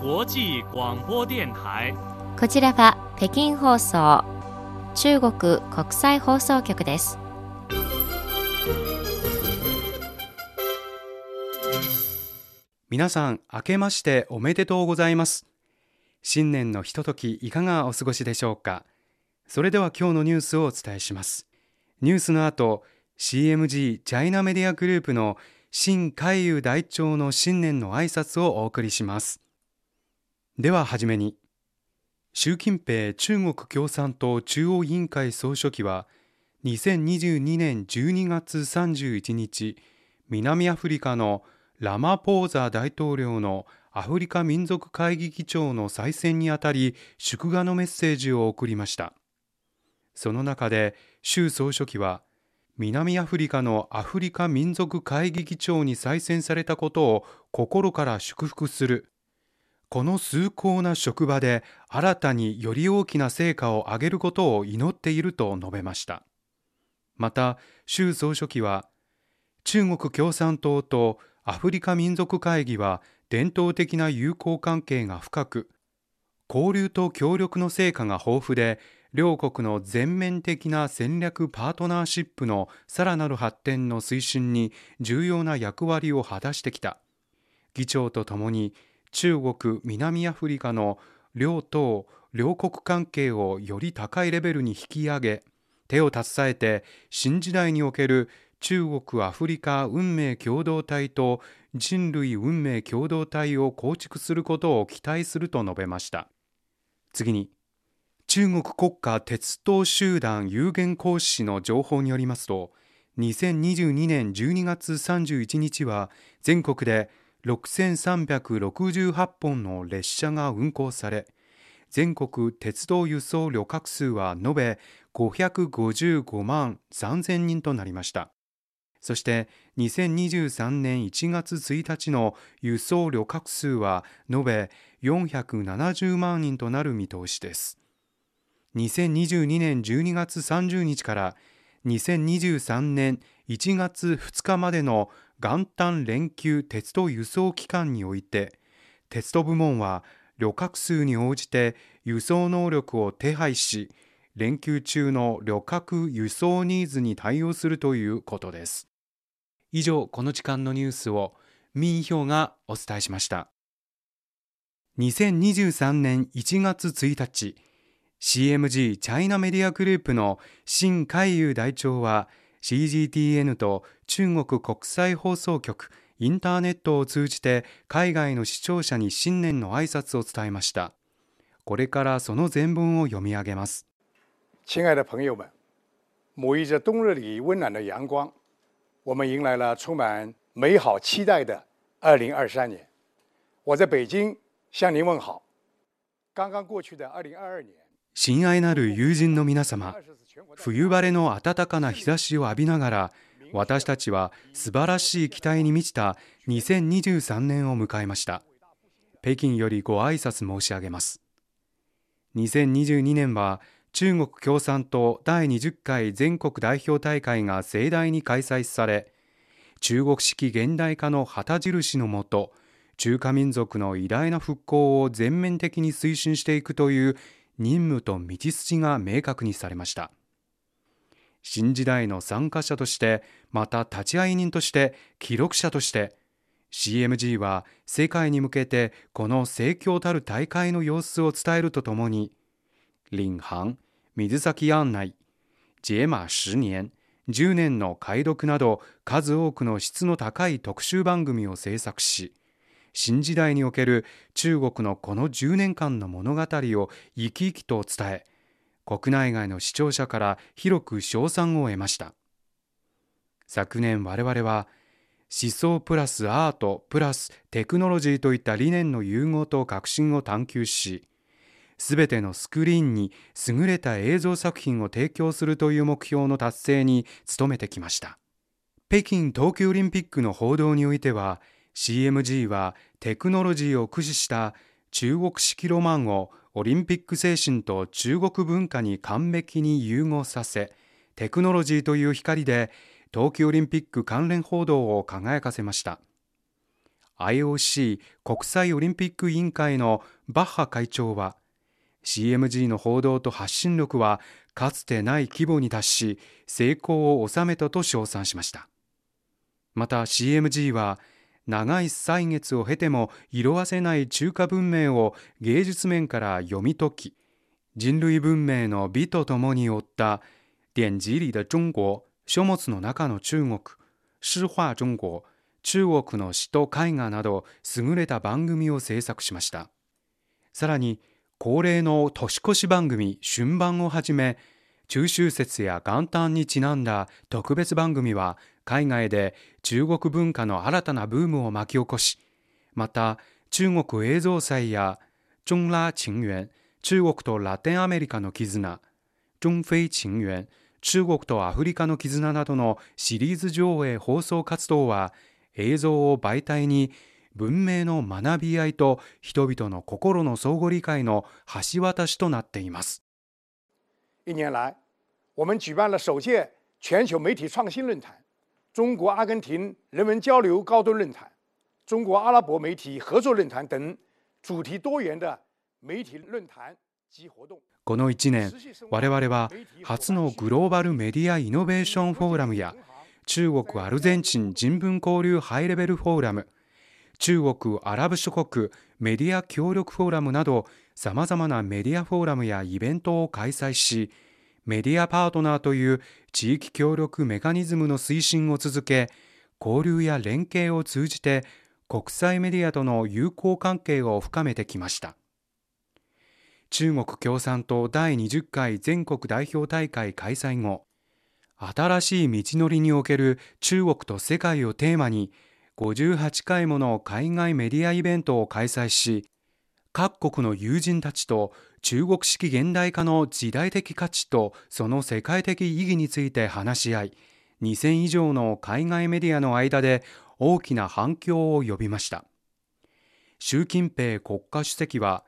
際广播電台。こちらは北京放送中国国際放送局です。皆さん明けましておめでとうございます。新年のひとときいかがお過ごしでしょうか？それでは今日のニュースをお伝えします。ニュースの後 CMG チャイナメディアグループの新海遊代長の新年の挨拶をお送りしますでははじめに習近平中国共産党中央委員会総書記は2022年12月31日南アフリカのラマポーザ大統領のアフリカ民族会議議長の再選にあたり祝賀のメッセージを送りました。その中で習総書記は南アフリカのアフリカ民族会議議長に再選されたことを心から祝福する。この崇高な職場で新たにより大きな成果を上げることを祈っていると述べました。また習総書記は中国共産党とアフリカ民族会議は伝統的な友好関係が深く交流と協力の成果が豊富で両国の全面的な戦略パートナーシップのさらなる発展の推進に重要な役割を果たしてきた。議長とともに中国南アフリカの両党両国関係をより高いレベルに引き上げ手を携えて新時代における中国アフリカ運命共同体と人類運命共同体を構築することを期待すると述べました。次に中国国家鉄道集団有限公司の情報によりますと2022年12月31日は全国で6368本の列車が運行され全国鉄道輸送旅客数は延べ555万3000人となりました。そして2023年1月1日の輸送旅客数は延べ470万人となる見通しです。2022年12月30日から2023年1月2日までの元旦連休鉄道輸送期間において鉄道部門は旅客数に応じて輸送能力を手配し連休中の旅客輸送ニーズに対応するということです。以上この時間のニュースを民票がお伝えしました。2023年1月1日 CMG チャイナメディアグループの新海遊代長は CGTN と中国国際放送局インターネットを通じて海外の視聴者に新年の挨拶を伝えました。これからその全文を読み上げます。亲爱的朋友们沐浴着冬日里温暖的阳光我们迎来了充满美好期待的2023年。我在北京向您问好。刚刚过去的2022年。親愛なる友人の皆様冬晴れの暖かな日差しを浴びながら私たちは素晴らしい期待に満ちた2023年を迎えました。北京よりご挨拶申し上げます。2022年は中国共産党第20回全国代表大会が盛大に開催され中国式現代化の旗印のもと中華民族の偉大な復興を全面的に推進していくという任務と道筋が明確にされました。新時代の参加者としてまた立ち会い人として記録者として CMG は世界に向けてこの盛況たる大会の様子を伝えるとともに領航水先案内解碼10年10年の解読など数多くの質の高い特集番組を制作し新時代における中国のこの10年間の物語を生き生きと伝え国内外の視聴者から広く称賛を得ました。昨年我々は思想プラスアートプラステクノロジーといった理念の融合と革新を探求しすべてのスクリーンに優れた映像作品を提供するという目標の達成に努めてきました。北京冬季オリンピックの報道においては CMG はテクノロジーを駆使した中国式ロマンをオリンピック精神と中国文化に完璧に融合させテクノロジーという光で冬季オリンピック関連報道を輝かせました。IOC 国際オリンピック委員会のバッハ会長は CMG の報道と発信力はかつてない規模に達し成功を収めたと称賛しました。また CMG は長い歳月を経ても色あせない中華文明を芸術面から読み解き人類文明の美とともに追った典籍里的中国書物の中の中国詩画中国中国の詩と絵画など優れた番組を制作しました。さらに恒例の年越し番組春晩をはじめ中秋節や元旦にちなんだ特別番組は海外で中国文化の新たなブームを巻き起こしまた中国映像祭や中拉情缘中国とラテンアメリカの絆中非情缘中国とアフリカの絆などのシリーズ上映放送活動は映像を媒体に文明の学び合いと人々の心の相互理解の橋渡しとなっています。一年来，我们举办了首届全球媒体创新论坛、中国阿根廷人文交流高端论坛、中国阿拉伯媒体合作論壇等主題多元的媒体論壇及活動。この1年、我々は初のグローバルメディアイノベーションフォーラムや中国アルゼンチン人文交流ハイレベルフォーラム、中国アラブ諸国メディア協力フォーラムなどさまざまなメディアフォーラムやイベントを開催しメディアパートナーという地域協力メカニズムの推進を続け交流や連携を通じて国際メディアとの友好関係を深めてきました。中国共産党第20回全国代表大会開催後新しい道のりにおける中国と世界をテーマに58回もの海外メディアイベントを開催し各国の友人たちと中国式現代化の時代的価値とその世界的意義について話し合い2000以上の海外メディアの間で大きな反響を呼びました。習近平国家主席は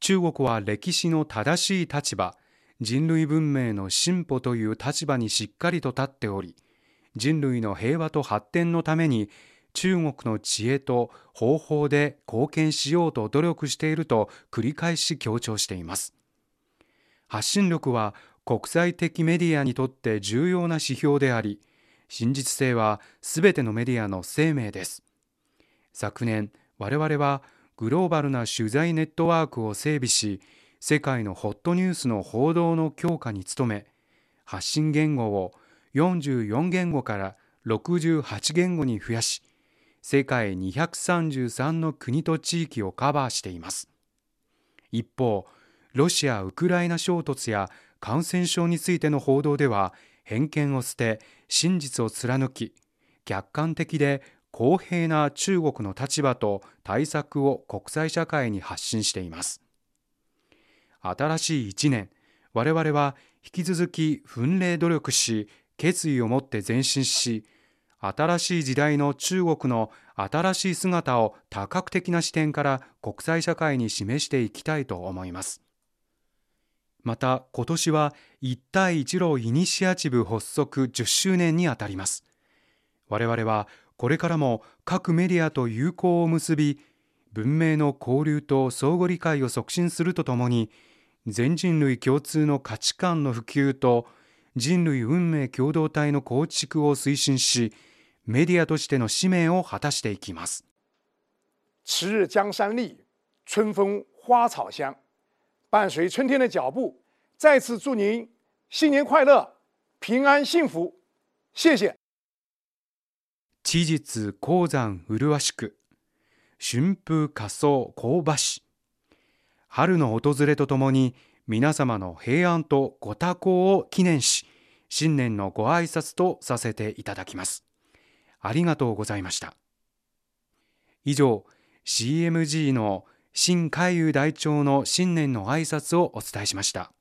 中国は歴史の正しい立場人類文明の進歩という立場にしっかりと立っており人類の平和と発展のために中国の知恵と方法で貢献しようと努力していると繰り返し強調しています。発信力は国際的メディアにとって重要な指標であり真実性はすべてのメディアの生命です。昨年我々はグローバルな取材ネットワークを整備し世界のホットニュースの報道の強化に努め発信言語を44言語から68言語に増やし世界233の国と地域をカバーしています。一方ロシア・ウクライナ衝突や感染症についての報道では偏見を捨て真実を貫き客観的で公平な中国の立場と対策を国際社会に発信しています。新しい一年我々は引き続き奮励努力し決意を持って前進し新しい時代の中国の新しい姿を多角的な視点から国際社会に示していきたいと思います。また今年は一帯一路イニシアチブ発足10周年にあたります。我々はこれからも各メディアと友好を結び文明の交流と相互理解を促進するとともに全人類共通の価値観の普及と人類運命共同体の構築を推進しメディアとしての使命を果たしていきます。迟日江山丽，春风花草香。伴随春天的脚步，再次祝您新年快乐，平安幸福。谢谢。知実鉱山麗しく、春風仮想香ばし。春の訪れとともに皆様の平安とご多幸を記念し、新年のご挨拶とさせていただきます。ありがとうございました。以上、CMG の新海遊大長の新年の挨拶をお伝えしました。